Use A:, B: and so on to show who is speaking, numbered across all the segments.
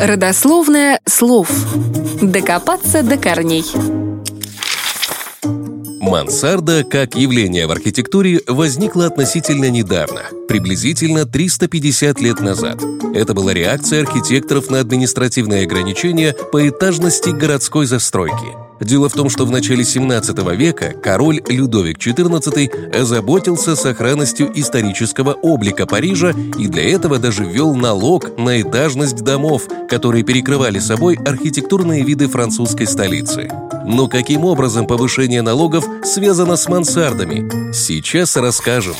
A: Родословное слов. Докопаться до корней.
B: Мансарда как явление в архитектуре возникла относительно недавно, приблизительно 350 лет назад. Это была реакция архитекторов на административные ограничения по этажности городской застройки – Дело в том, что в начале 17 века король Людовик XIV озаботился сохранностью исторического облика Парижа и для этого даже ввел налог на этажность домов, которые перекрывали собой архитектурные виды французской столицы. Но каким образом повышение налогов связано с мансардами? Сейчас расскажем.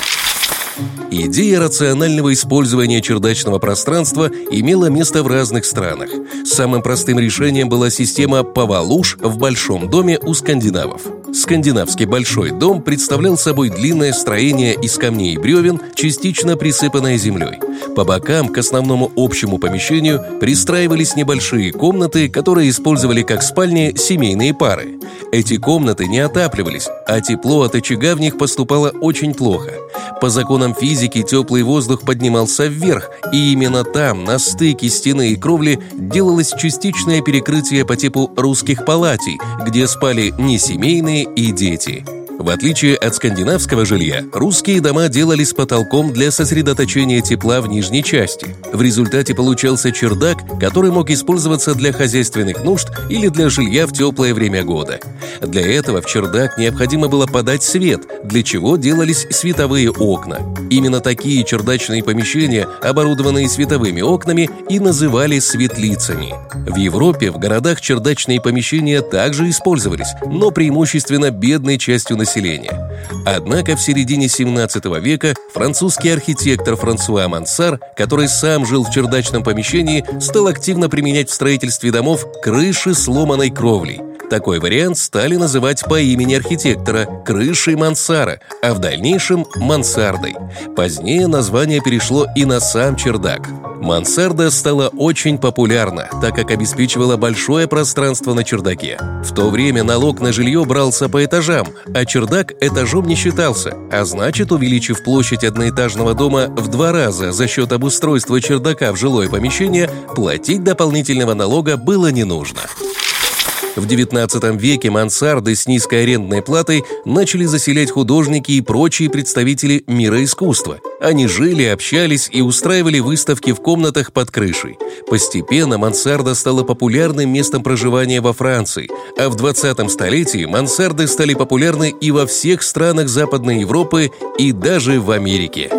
B: Идея рационального использования чердачного пространства имела место в разных странах. Самым простым решением была система «Повалуш» в большом доме у скандинавов. Скандинавский большой дом представлял собой длинное строение из камней и бревен, частично присыпанное землей. По бокам к основному общему помещению пристраивались небольшие комнаты, которые использовали как спальни семейные пары. Эти комнаты не отапливались, а тепло от очага в них поступало очень плохо. По законам физики теплый воздух поднимался вверх, и именно там, на стыке стены и кровли, делалось частичное перекрытие по типу русских палатей, где спали не семейные и дети. В отличие от скандинавского жилья, русские дома делали с потолком для сосредоточения тепла в нижней части. В результате получался чердак, который мог использоваться для хозяйственных нужд или для жилья в теплое время года. Для этого в чердак необходимо было подать свет, для чего делались световые окна. Именно такие чердачные помещения, оборудованные световыми окнами, и называли светлицами. В Европе в городах чердачные помещения также использовались, но преимущественно бедной частью населения населения. Однако в середине 17 века французский архитектор Франсуа Мансар, который сам жил в чердачном помещении, стал активно применять в строительстве домов крыши сломанной кровлей. Такой вариант стали называть по имени архитектора крышей мансара, а в дальнейшем мансардой. Позднее название перешло и на сам чердак. Мансарда стала очень популярна, так как обеспечивала большое пространство на чердаке. В то время налог на жилье брался по этажам, а чердак этажом не считался, а значит, увеличив площадь одноэтажного дома в два раза за счет обустройства чердака в жилое помещение, платить дополнительного налога было не нужно. В XIX веке мансарды с низкой арендной платой начали заселять художники и прочие представители мира искусства. Они жили, общались и устраивали выставки в комнатах под крышей. Постепенно мансарда стала популярным местом проживания во Франции, а в 20 столетии мансарды стали популярны и во всех странах Западной Европы, и даже в Америке.